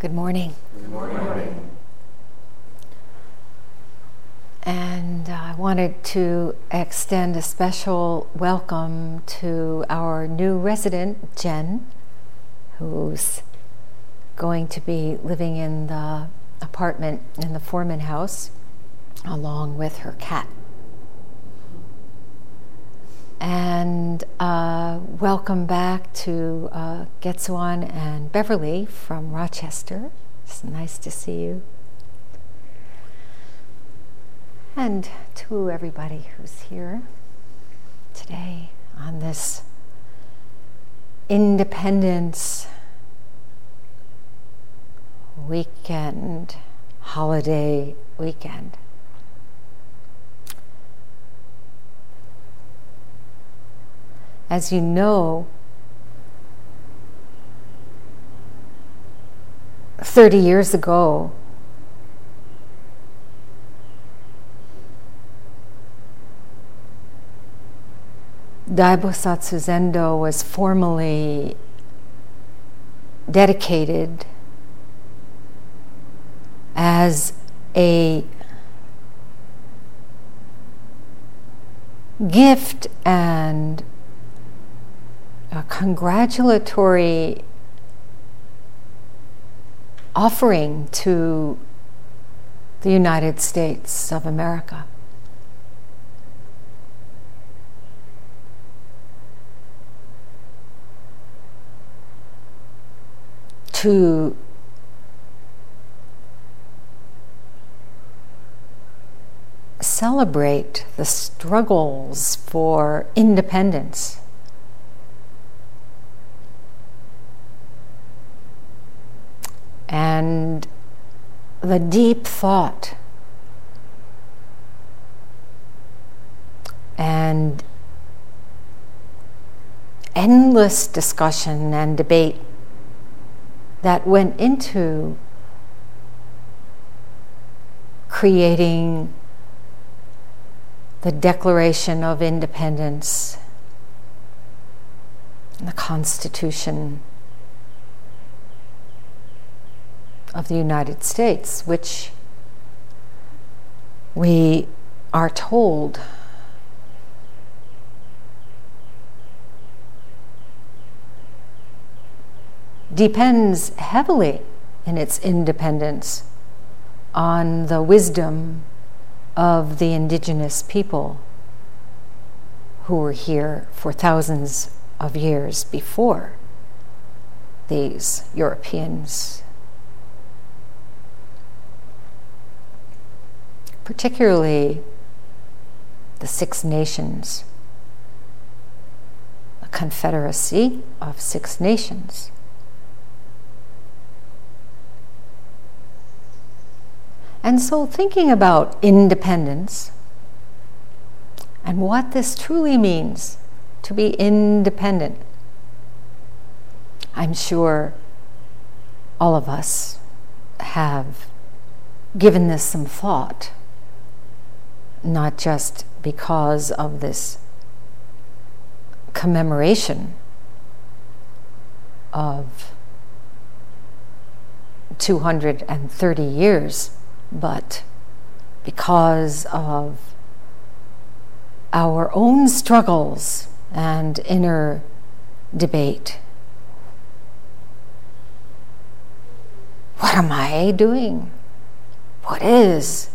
Good morning. Good morning. And I wanted to extend a special welcome to our new resident, Jen, who's going to be living in the apartment in the Foreman house along with her cat. And uh, welcome back to uh, Getsuan and Beverly from Rochester. It's nice to see you. And to everybody who's here today on this Independence weekend, holiday weekend. As you know, 30 years ago, Daibosatsu Zendo was formally dedicated as a gift and a congratulatory offering to the United States of America. To celebrate the struggles for independence and the deep thought. And endless discussion and debate that went into creating the Declaration of Independence, and the Constitution of the United States, which we are told depends heavily in its independence on the wisdom of the indigenous people who were here for thousands of years before these Europeans particularly the Six Nations, a confederacy of six nations. And so, thinking about independence and what this truly means to be independent, I'm sure all of us have given this some thought not just because of this commemoration of 230 years, but because of our own struggles and inner debate. What am I doing? What is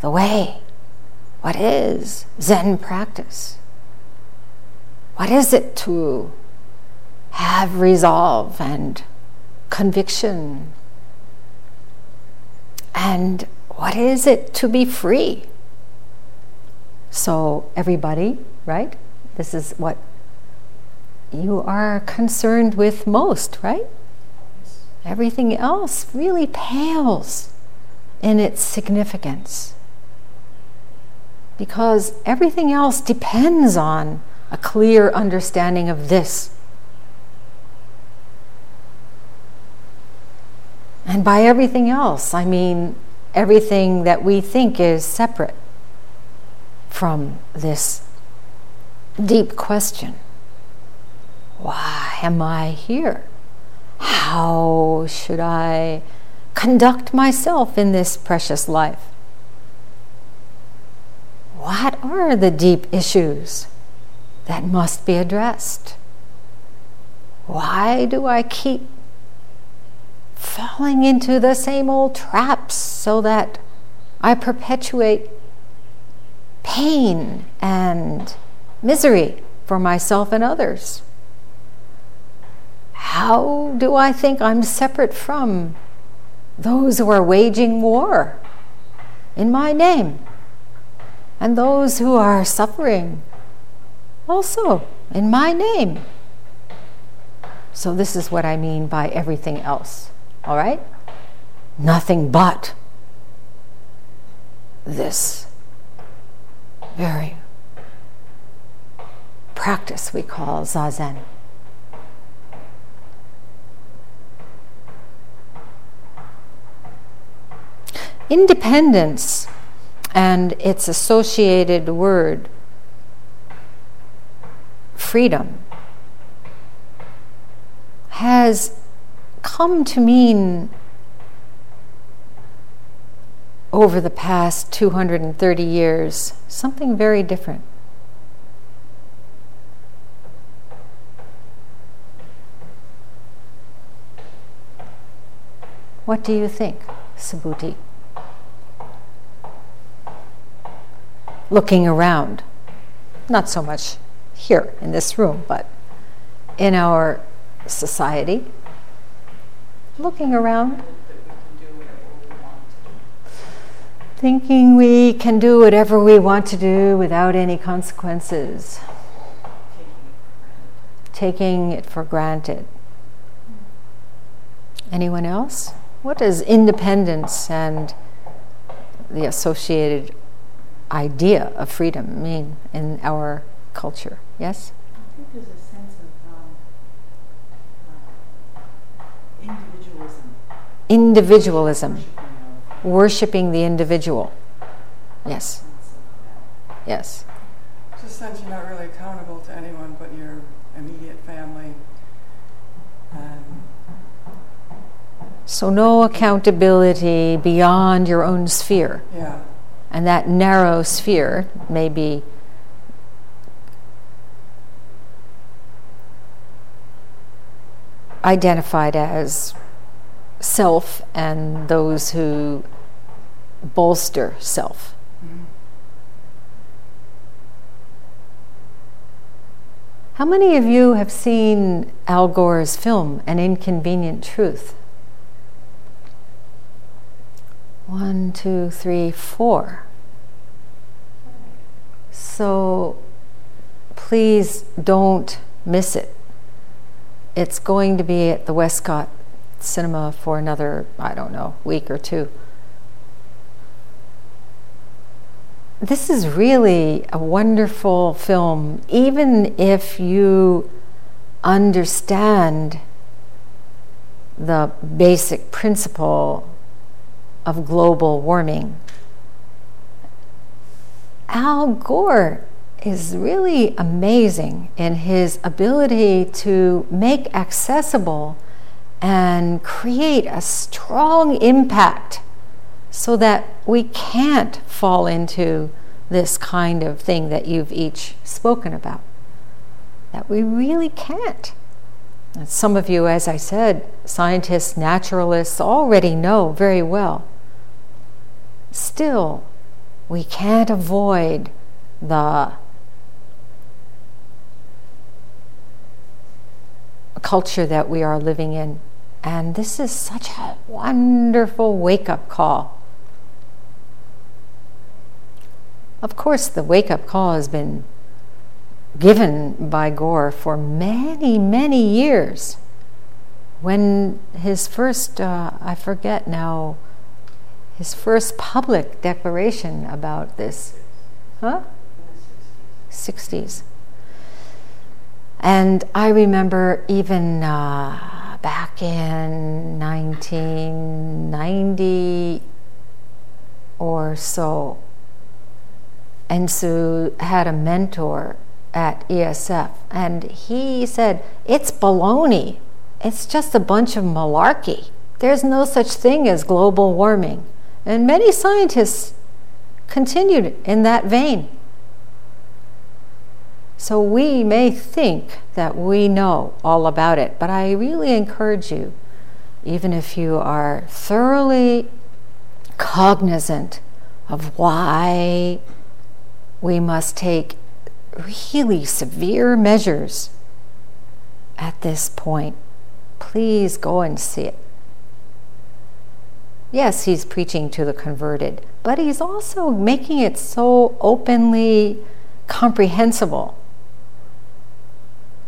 the way? What is Zen practice? What is it to have resolve and conviction? And what is it to be free? So, everybody, right? This is what you are concerned with most, right? Everything else really pales in its significance because everything else depends on a clear understanding of this. And by everything else, I mean everything that we think is separate from this deep question Why am I here? How should I conduct myself in this precious life? What are the deep issues that must be addressed? Why do I keep falling into the same old traps so that I perpetuate pain and misery for myself and others? How do I think I'm separate from those who are waging war in my name and those who are suffering also in my name? So, this is what I mean by everything else, all right? Nothing but this very practice we call zazen. Independence and its associated word, freedom, has come to mean over the past 230 years something very different. What do you think, Subhuti? Looking around, not so much here in this room, but in our society, looking around, thinking we can do whatever we want to do without any consequences, taking it for granted. Anyone else? What does independence and the associated idea of freedom mean in our culture? Yes? I think there's a sense of um, uh, individualism. Individualism, Worshipping worshipping the individual. Yes, sense of that. yes. It's a sense you're not really accountable to anyone but your immediate family. And So, no accountability beyond your own sphere. yeah, And that narrow sphere may be identified as self and those who bolster self. How many of you have seen Al Gore's film, An Inconvenient Truth? One, two, three, four. So please don't miss it. It's going to be at the Westcott Cinema for another, I don't know, week or two. This is really a wonderful film, even if you understand the basic principle of global warming. Al Gore is really amazing in his ability to make accessible and create a strong impact so that we can't fall into this kind of thing that you've each spoken about. That we really can't. And some of you, as I said, scientists, naturalists already know very well. Still, we can't avoid the culture that we are living in. And this is such a wonderful wake up call. Of course, the wake up call has been given by Gore for many, many years. When his first, uh, I forget now, his first public declaration about this, huh? 60s. And I remember even uh, back in 1990 or so, Ensu had a mentor at ESF, and he said, It's baloney. it's just a bunch of malarkey. There's no such thing as global warming. And many scientists continued in that vein. So we may think that we know all about it, but I really encourage you, even if you are thoroughly cognizant of why we must take really severe measures at this point, please go and see it. Yes, he's preaching to the converted, but he's also making it so openly comprehensible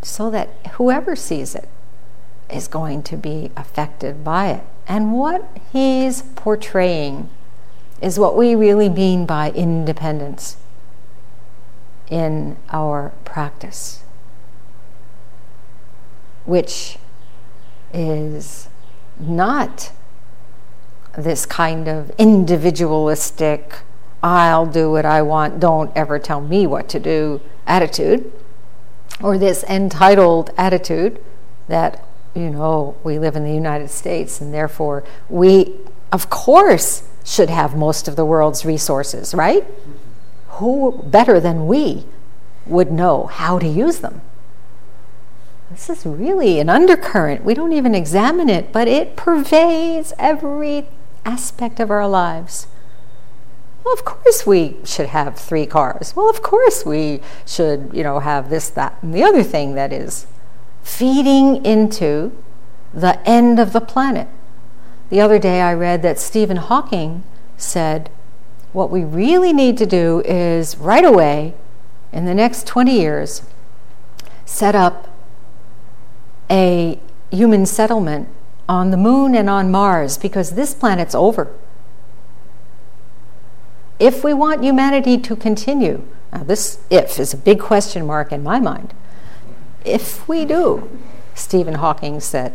so that whoever sees it is going to be affected by it. And what he's portraying is what we really mean by independence in our practice, which is not this kind of individualistic, I'll do what I want, don't ever tell me what to do attitude, or this entitled attitude that, you know, we live in the United States and therefore we, of course, should have most of the world's resources, right? Who better than we would know how to use them? This is really an undercurrent. We don't even examine it, but it pervades every aspect of our lives. Well, of course we should have three cars. Well, of course we should, you know, have this, that, and the other thing that is feeding into the end of the planet. The other day I read that Stephen Hawking said, what we really need to do is right away, in the next 20 years, set up a human settlement on the moon and on Mars because this planet's over. If we want humanity to continue, now this if is a big question mark in my mind. If we do, Stephen Hawking said,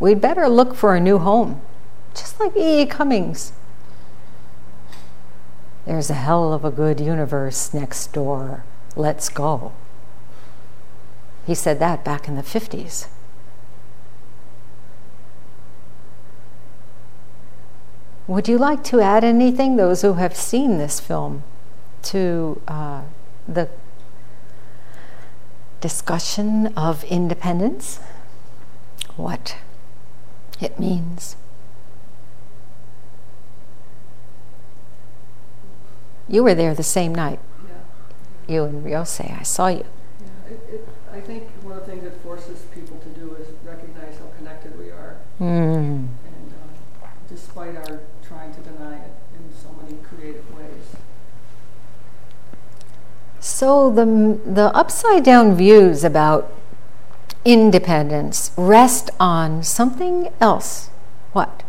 we'd better look for a new home, just like E. E. Cummings. There's a hell of a good universe next door. Let's go. He said that back in the 50s. Would you like to add anything, those who have seen this film, to uh, the discussion of independence? What it means? You were there the same night. Yeah. You and Ryose, I saw you. Yeah, it, it, I think one of the things that forces people to do is recognize how connected we are, Mm. and uh, despite our trying to deny it in so many creative ways. So the the upside down views about independence rest on something else. What?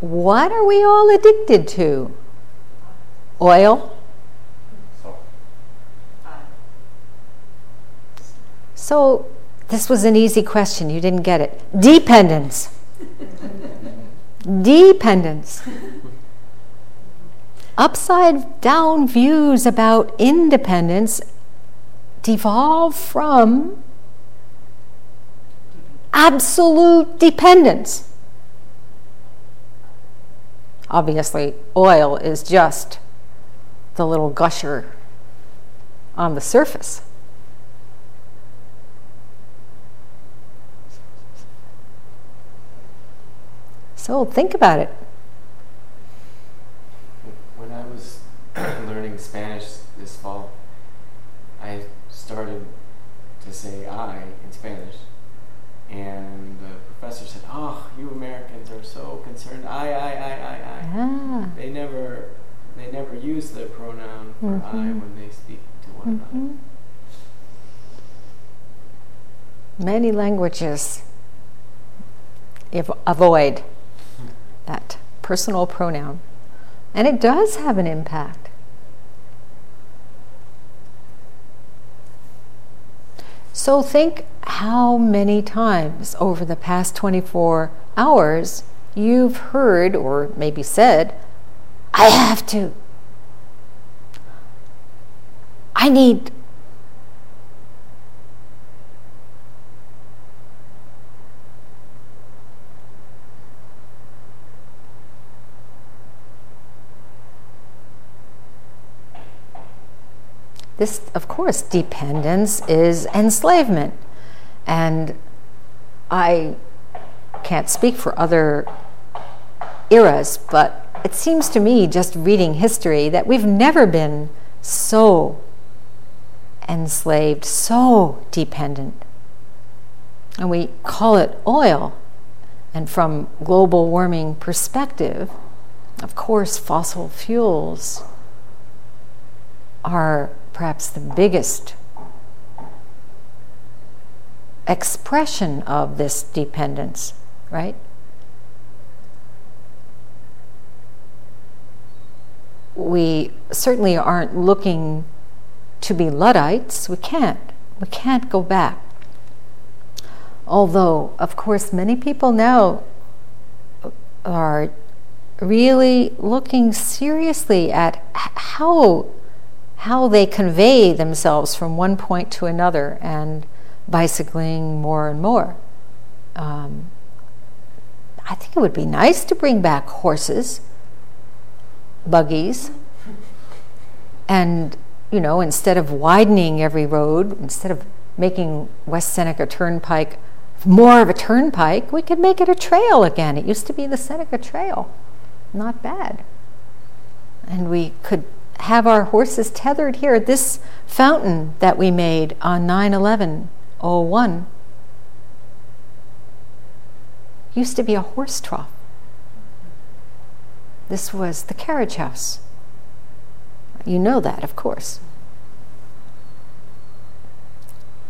What are we all addicted to? Oil? So this was an easy question. You didn't get it. Dependence. Dependence. Upside down views about independence devolve from absolute dependence. Obviously, oil is just the little gusher on the surface. So think about it. When I was Spanish this fall, I started to say I in Spanish. And the professor said, Oh, you Americans are so concerned. I, I, I, I, I. Ah. They never they never use the pronoun for I Mhm. when they speak to one another. Mhm. Many languages ev- avoid that personal pronoun, and it does have an impact. So think how many times over the past 24 hours you've heard or maybe said, I have to. I need this, of course, dependence is enslavement. And I can't speak for other eras, but it seems to me, just reading history, that we've never been so enslaved, so dependent. And we call it oil. And from global warming perspective, of course, fossil fuels are perhaps the biggest expression of this dependence, right? We certainly aren't looking to be Luddites. We can't. We can't go back. Although, of course, many people now are really looking seriously at how how they convey themselves from one point to another and bicycling more and more. Um, I think it would be nice to bring back horses, buggies, and you know, instead of widening every road, instead of making West Seneca Turnpike more of a turnpike, we could make it a trail again. It used to be the Seneca Trail. Not bad. And we could have our horses tethered here at this fountain that we made on 9 11 01. Used to be a horse trough. This was the carriage house. You know that, of course.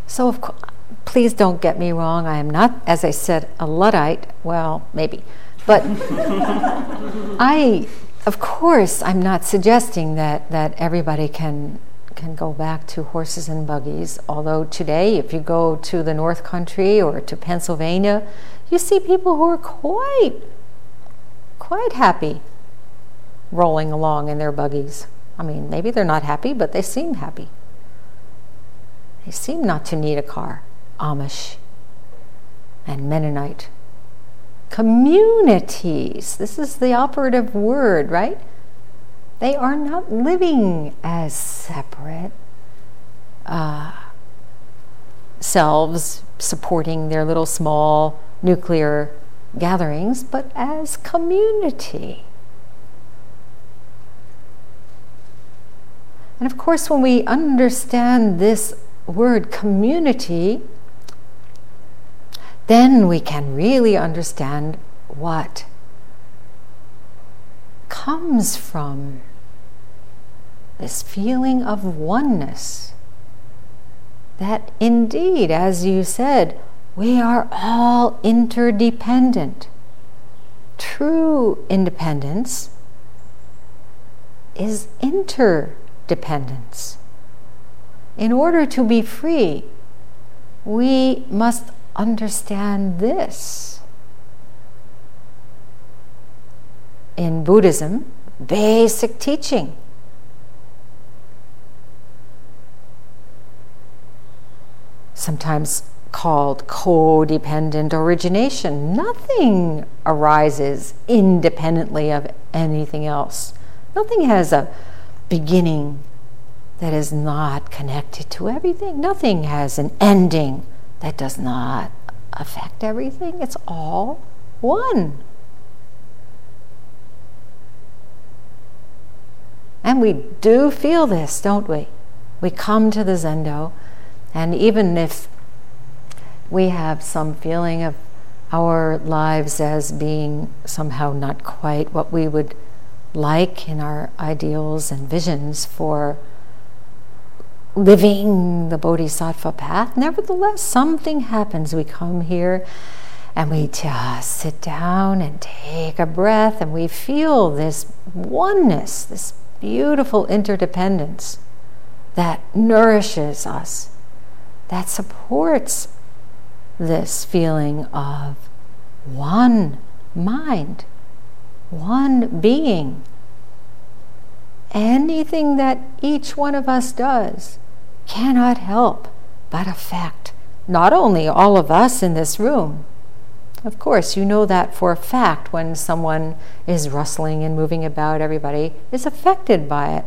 So, of course, please don't get me wrong. I am not, as I said, a Luddite. Well, maybe. But I, of course, I'm not suggesting that, that everybody can, can go back to horses and buggies. Although today, if you go to the North Country or to Pennsylvania, you see people who are quite, quite happy rolling along in their buggies. I mean, maybe they're not happy, but they seem happy. They seem not to need a car. Amish and Mennonite. Communities. This is the operative word, right? They are not living as separate uh, selves supporting their little small nuclear gatherings, but as community. And of course, when we understand this word community, then we can really understand what comes from this feeling of oneness. That indeed, as you said, we are all interdependent. True independence is interdependence. In order to be free, we must understand this. In Buddhism, basic teaching. Sometimes called codependent origination. Nothing arises independently of anything else. Nothing has a beginning that is not connected to everything. Nothing has an ending that does not affect everything. It's all one. And we do feel this, don't we? We come to the Zendo, and even if we have some feeling of our lives as being somehow not quite what we would like in our ideals and visions for living the bodhisattva path. Nevertheless, something happens. We come here and we just sit down and take a breath and we feel this oneness, this beautiful interdependence that nourishes us, that supports this feeling of one mind, one being. Anything that each one of us does cannot help but affect not only all of us in this room. Of course, you know that for a fact when someone is rustling and moving about, everybody is affected by it.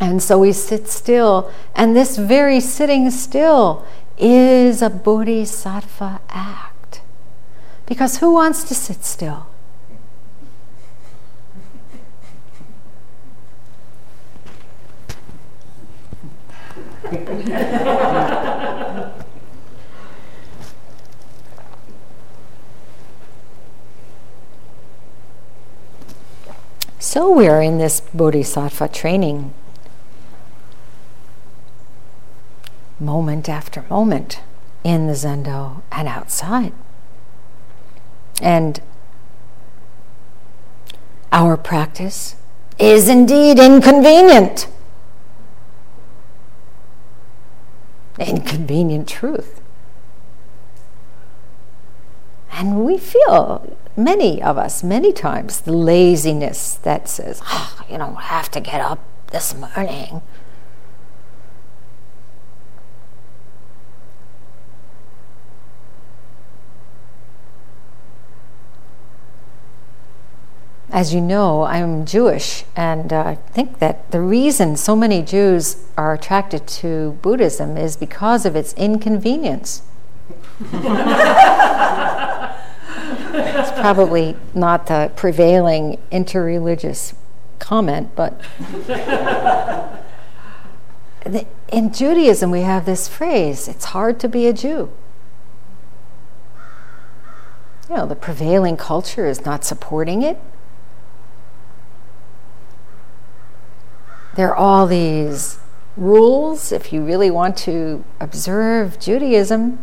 And so we sit still, and this very sitting still is a bodhisattva act. Because who wants to sit still? so we're in this bodhisattva training moment after moment in the zendo and outside. And our practice is indeed inconvenient. Inconvenient truth. And we feel, many of us, many times, the laziness that says, oh, you don't have to get up this morning. As you know, I'm Jewish, and uh, I think that the reason so many Jews are attracted to Buddhism is because of its inconvenience. it's probably not the prevailing interreligious comment, but in Judaism we have this phrase it's hard to be a Jew. You know, the prevailing culture is not supporting it. There are all these rules if you really want to observe Judaism.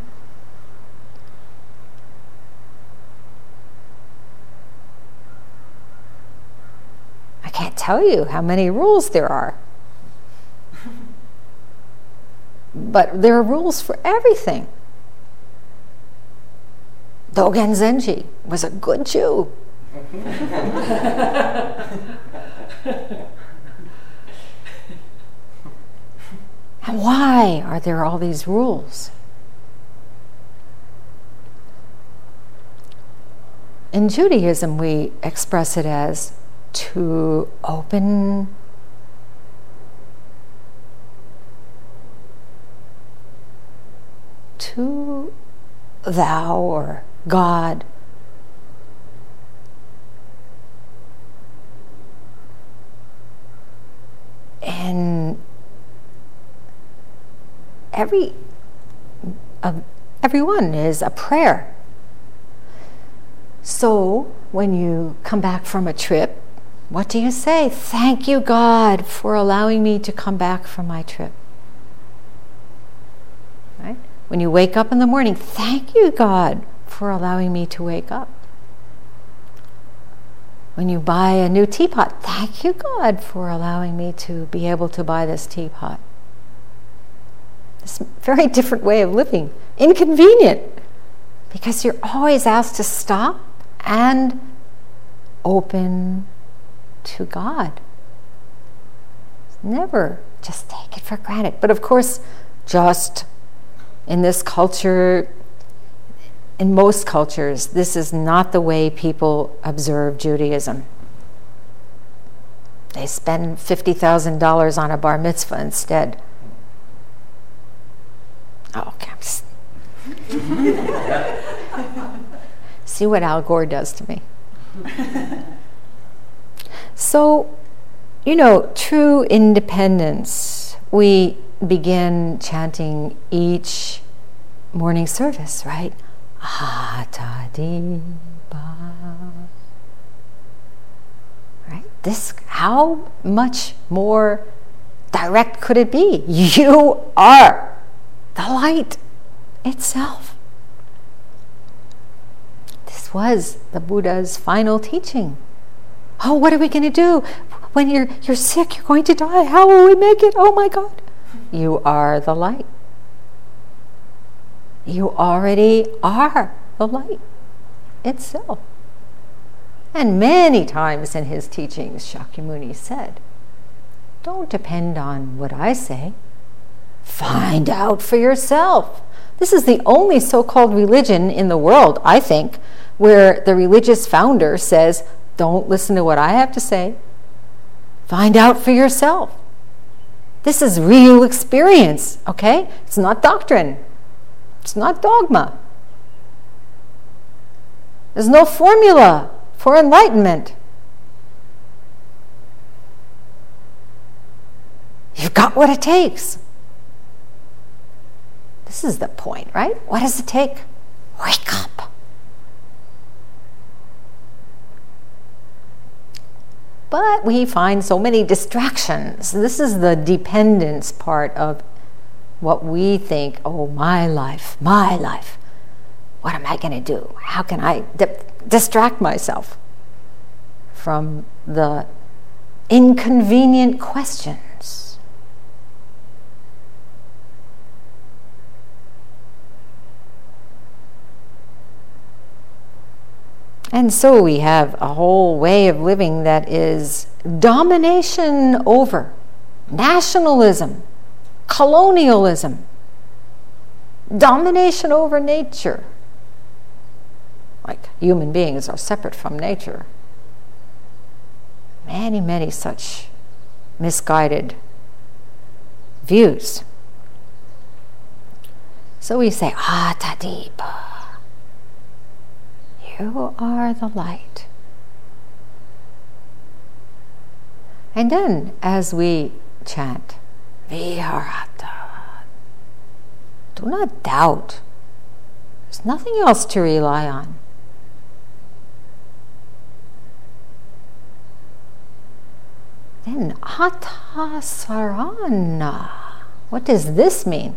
I can't tell you how many rules there are. but there are rules for everything. Dogen Zenji was a good Jew. why are there all these rules? In Judaism, we express it as to open to thou or God. And every uh, everyone is a prayer. So when you come back from a trip, what do you say? Thank you, God, for allowing me to come back from my trip. Right? When you wake up in the morning, thank you, God, for allowing me to wake up. When you buy a new teapot, thank you, God, for allowing me to be able to buy this teapot. This very different way of living. Inconvenient. Because you're always asked to stop and open to God. Never just take it for granted. But of course, just in this culture, in most cultures, this is not the way people observe Judaism. They spend $50,000 on a bar mitzvah instead. Oh, okay. See what Al Gore does to me. so, you know, true independence, we begin chanting each morning service, right? Right? This, how much more direct could it be? You are the light itself. This was the Buddha's final teaching. Oh, what are we going to do? When you're, you're sick, you're going to die. How will we make it? Oh my God. You are the light. You already are the light itself. And many times in his teachings, Shakyamuni said, Don't depend on what I say. Find out for yourself. This is the only so called religion in the world, I think, where the religious founder says, Don't listen to what I have to say. Find out for yourself. This is real experience, okay? It's not doctrine, it's not dogma. There's no formula for enlightenment. You've got what it takes. This is the point, right? What does it take? Wake up. But we find so many distractions. This is the dependence part of what we think oh, my life, my life. What am I going to do? How can I di- distract myself from the inconvenient questions? And so we have a whole way of living that is domination over nationalism, colonialism, domination over nature. Like human beings are separate from nature. Many, many such misguided views. So we say, Ah, Tadipa. You are the light. And then, as we chant, Viharata, do not doubt. There's nothing else to rely on. Then, Attasarana. What does this mean?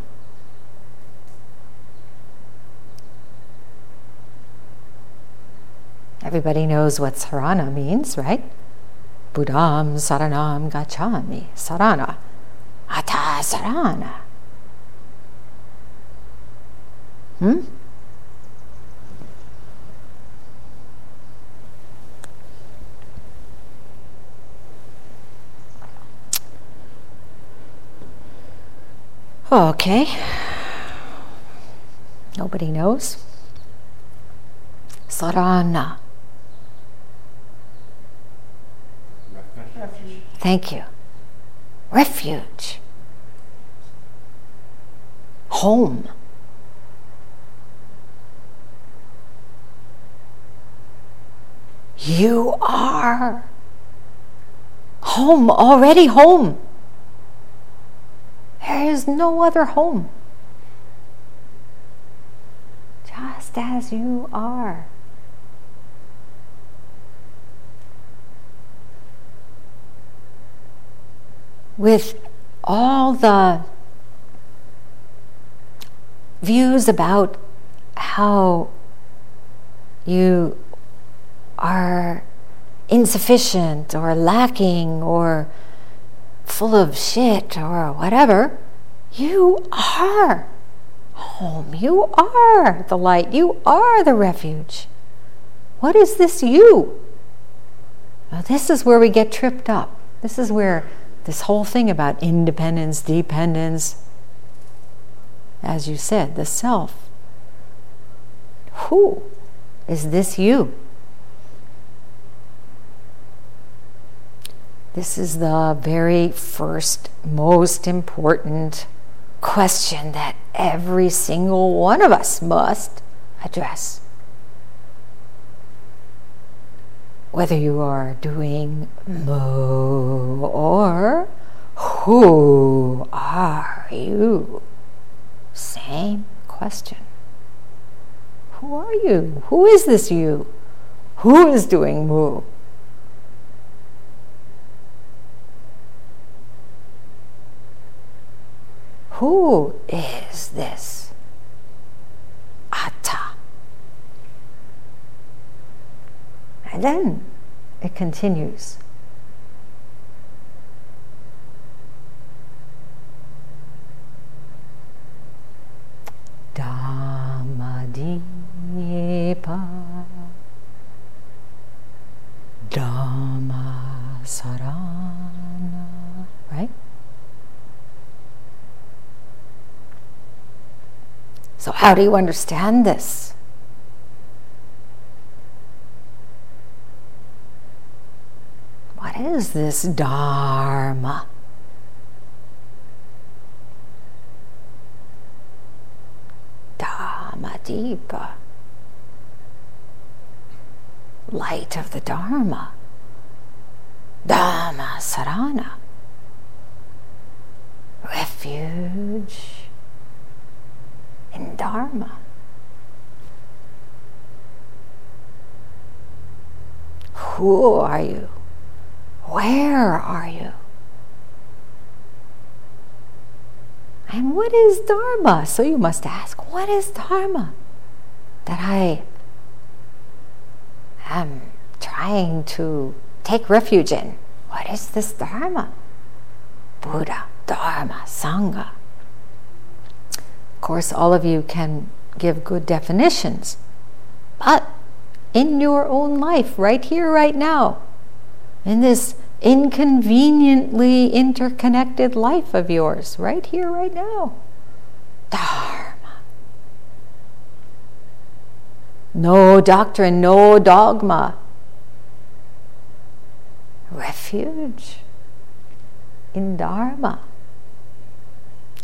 Everybody knows what sarana means, right? Buddham saranam gacchami. Sarana. Ata sarana. Hmm? Okay. Nobody knows. Sarana. Thank you. Refuge. Home. You are home, already home. There is no other home. Just as you are. With all the views about how you are insufficient or lacking or full of shit or whatever, you are home. You are the light. You are the refuge. What is this you? Now, this is where we get tripped up. This is where this whole thing about independence, dependence, as you said, the self. Who is this you? This is the very first, most important question that every single one of us must address. Whether you are doing Mu or who are you? Same question. Who are you? Who is this you? Who is doing Mu? Who is this? And then it continues. Dhammadipa Dhamma Sarana. Right? So, how do you understand this? is this Dharma? Dharma Deepa, light of the Dharma, Dharma Sarana, refuge in Dharma. Who are you? Where are you? And what is Dharma? So you must ask, what is Dharma that I am trying to take refuge in? What is this Dharma? Buddha, Dharma, Sangha. Of course, all of you can give good definitions, but in your own life, right here, right now, in this inconveniently interconnected life of yours, right here, right now. Dharma. No doctrine, no dogma. Refuge in Dharma.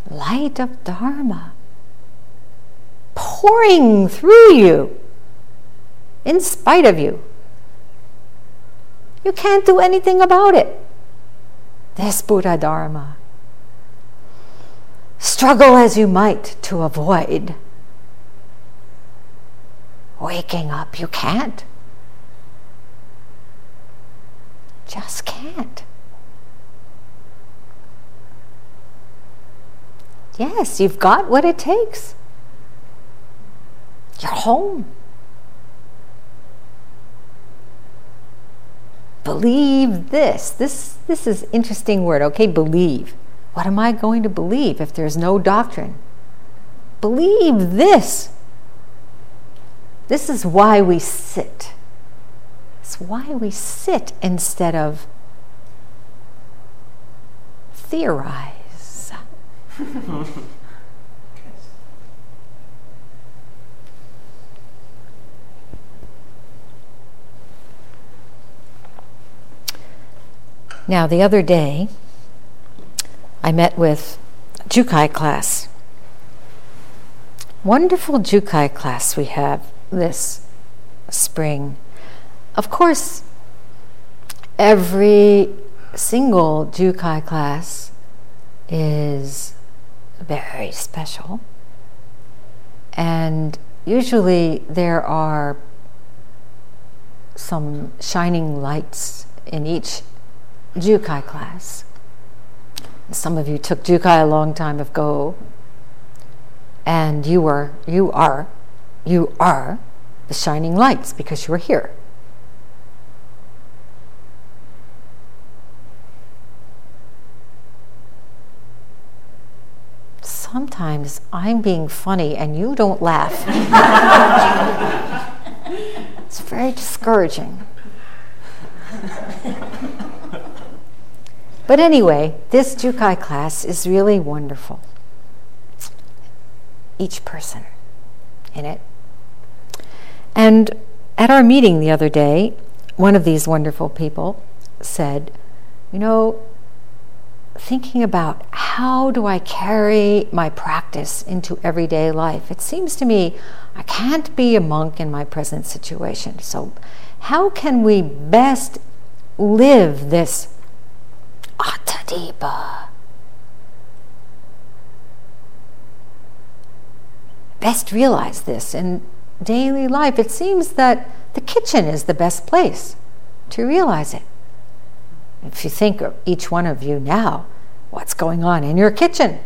Light of Dharma pouring through you in spite of you. You can't do anything about it. This Buddha Dharma. Struggle as you might to avoid waking up, you can't. Just can't. Yes, you've got what it takes. You're home. Believe this. This this is interesting word, okay? Believe. What am I going to believe if there's no doctrine? Believe this. This is why we sit. It's why we sit instead of theorize. Now, the other day, I met with Jukai class. Wonderful Jukai class we have this spring. Of course, every single Jukai class is very special. And usually there are some shining lights in each Jukai class. Some of you took Jukai a long time ago, and you were, you are, you are the shining lights because you are here. Sometimes I'm being funny and you don't laugh. it's very discouraging. But anyway, this Jukai class is really wonderful. Each person in it. And at our meeting the other day, one of these wonderful people said, You know, thinking about how do I carry my practice into everyday life, it seems to me I can't be a monk in my present situation. So, how can we best live this Attadipa. Best realize this in daily life. It seems that the kitchen is the best place to realize it. If you think of each one of you now, what's going on in your kitchen?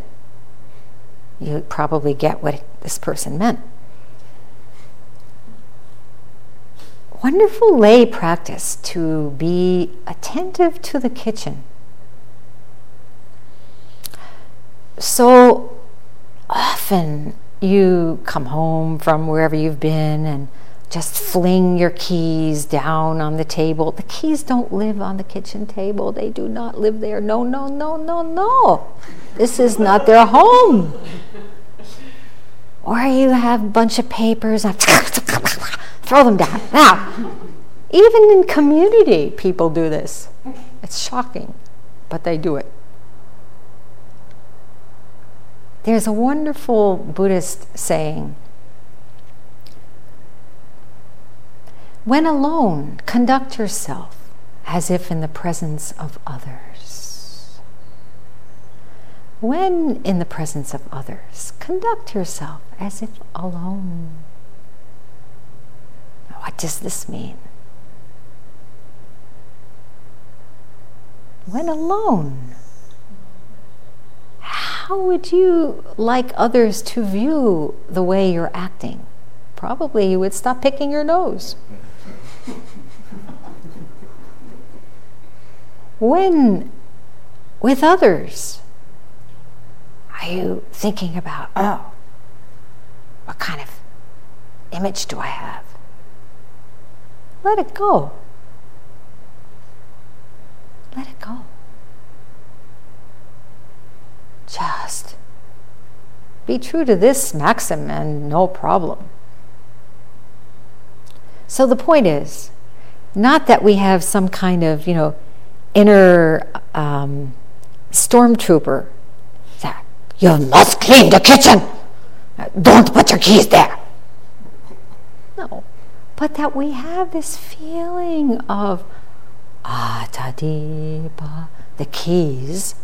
You probably get what this person meant. Wonderful lay practice to be attentive to the kitchen so often you come home from wherever you've been and just fling your keys down on the table. The keys don't live on the kitchen table. They do not live there. No, no, no, no, no. This is not their home. Or you have a bunch of papers throw them down. Now, even in community, people do this. It's shocking, but they do it. There's a wonderful Buddhist saying When alone, conduct yourself as if in the presence of others. When in the presence of others, conduct yourself as if alone. What does this mean? When alone, how would you like others to view the way you're acting? Probably you would stop picking your nose. when with others, are you thinking about, oh, what kind of image do I have? Let it go. Let it go. Just be true to this maxim and no problem. So the point is not that we have some kind of, you know, inner um, stormtrooper that you must clean the kitchen. Don't put your keys there. No, but that we have this feeling of ah tadipa, the keys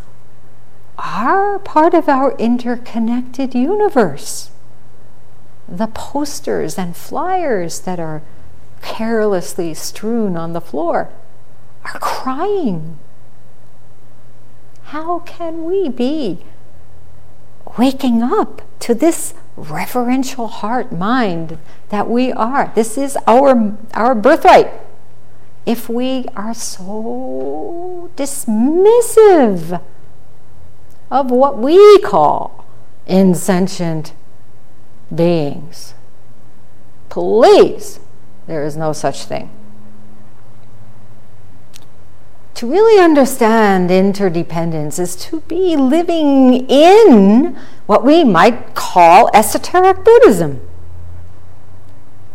are part of our interconnected universe. The posters and flyers that are carelessly strewn on the floor are crying. How can we be waking up to this reverential heart mind that we are? This is our, our birthright. If we are so dismissive of what we call insentient beings, please, there is no such thing to really understand interdependence is to be living in what we might call esoteric Buddhism.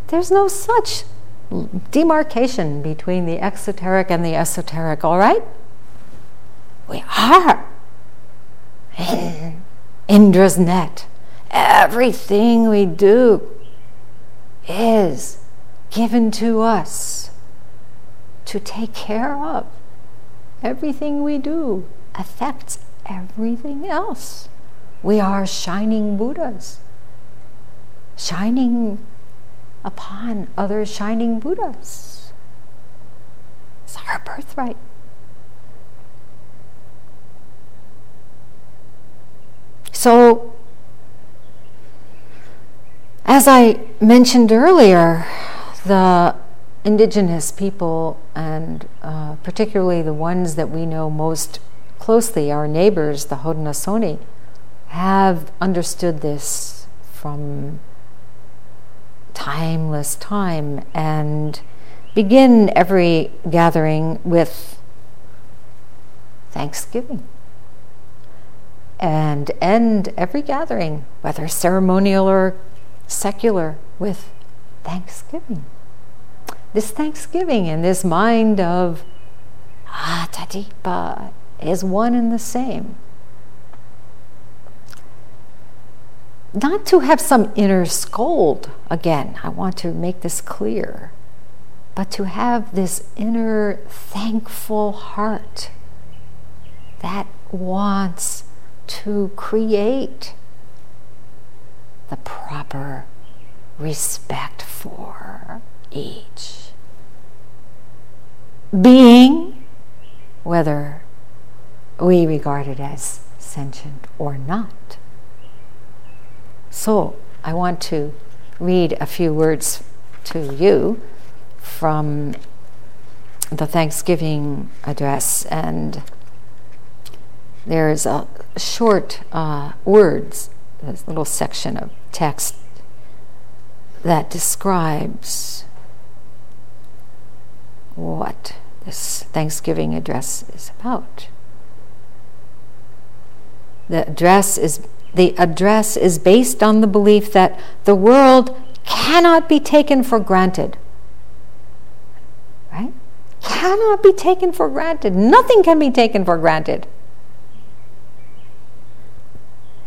There's no such demarcation between the exoteric and the esoteric, all right? We are Indra's net. Everything we do is given to us to take care of. Everything we do affects everything else. We are shining Buddhas, shining upon other shining Buddhas. It's our birthright. So, as I mentioned earlier, the indigenous people, and uh, particularly the ones that we know most closely, our neighbors, the Haudenosaunee, have understood this from timeless time and begin every gathering with thanksgiving and end every gathering, whether ceremonial or secular, with thanksgiving this thanksgiving and this mind of ah tadipa is one and the same. Not to have some inner scold, again, I want to make this clear, but to have this inner thankful heart that wants to create the proper respect for each being, whether we regard it as sentient or not. So, I want to read a few words to you from the Thanksgiving address, and there's a short uh, words, a little section of text that describes what this Thanksgiving address is about. The address is the address is based on the belief that the world cannot be taken for granted. Right? Cannot be taken for granted. Nothing can be taken for granted.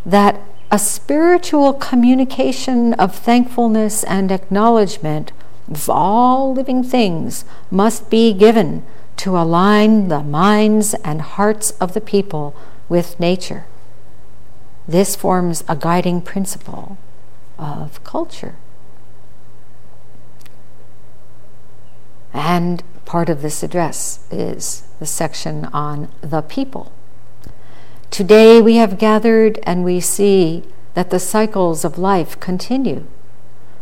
That a spiritual communication of thankfulness and acknowledgement of all living things must be given to align the minds and hearts of the people with nature. This forms a guiding principle of culture. And part of this address is the section on the people. Today we have gathered and we see that the cycles of life continue.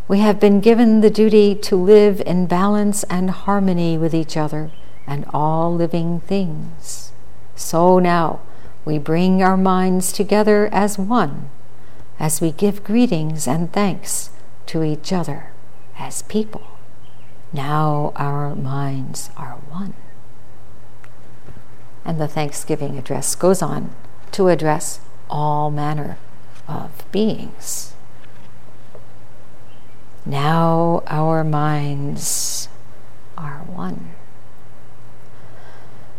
We have been given the duty to live in balance and harmony with each other and all living things. So now we bring our minds together as one as we give greetings and thanks to each other as people. Now our minds are one. And the Thanksgiving address goes on to address all manner of beings. Now our minds are one.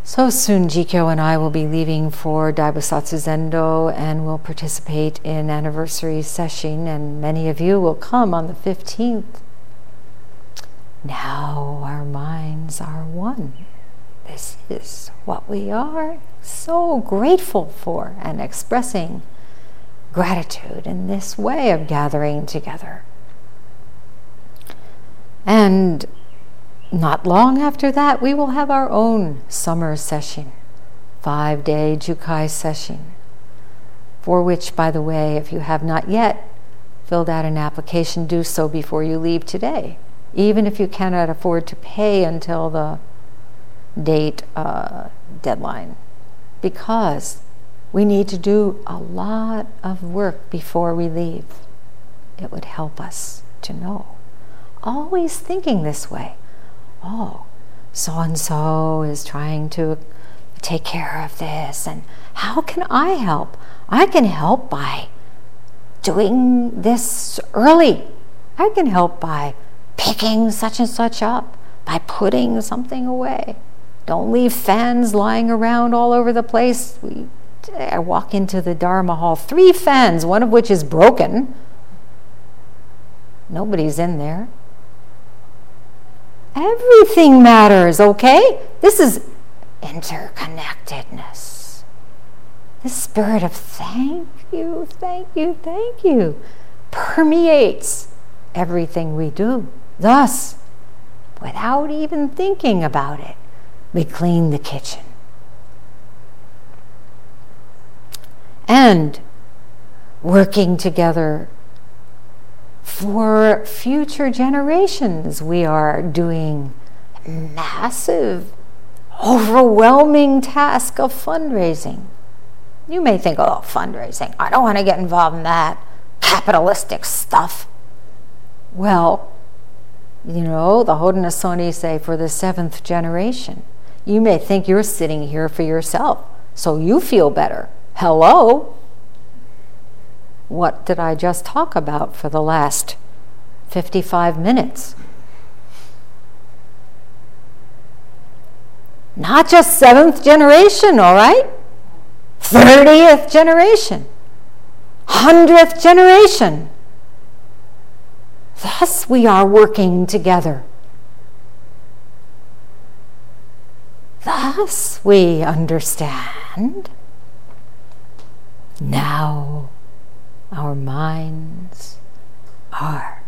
So soon, Jikyo and I will be leaving for Daibosatsu Zendo and will participate in anniversary session, and many of you will come on the 15th. Now our minds are one. This is what we are so grateful for and expressing gratitude in this way of gathering together. And not long after that, we will have our own summer session, five day Jukai session, for which, by the way, if you have not yet filled out an application, do so before you leave today, even if you cannot afford to pay until the date uh, deadline, because we need to do a lot of work before we leave. It would help us to know. Always thinking this way oh, so and so is trying to take care of this, and how can I help? I can help by doing this early. I can help by picking such and such up, by putting something away. Don't leave fans lying around all over the place. We, I walk into the Dharma hall, three fans, one of which is broken. Nobody's in there. Everything matters, okay? This is interconnectedness. The spirit of thank you, thank you, thank you permeates everything we do. Thus, without even thinking about it, we clean the kitchen. And working together for future generations. We are doing massive, overwhelming task of fundraising. You may think, oh, fundraising, I don't want to get involved in that capitalistic stuff. Well, you know, the Haudenosaunee say for the seventh generation. You may think you're sitting here for yourself, so you feel better. Hello? what did I just talk about for the last 55 minutes? Not just seventh generation, all right? 30th generation, 100th generation. Thus, we are working together. Thus, we understand. Now, our minds are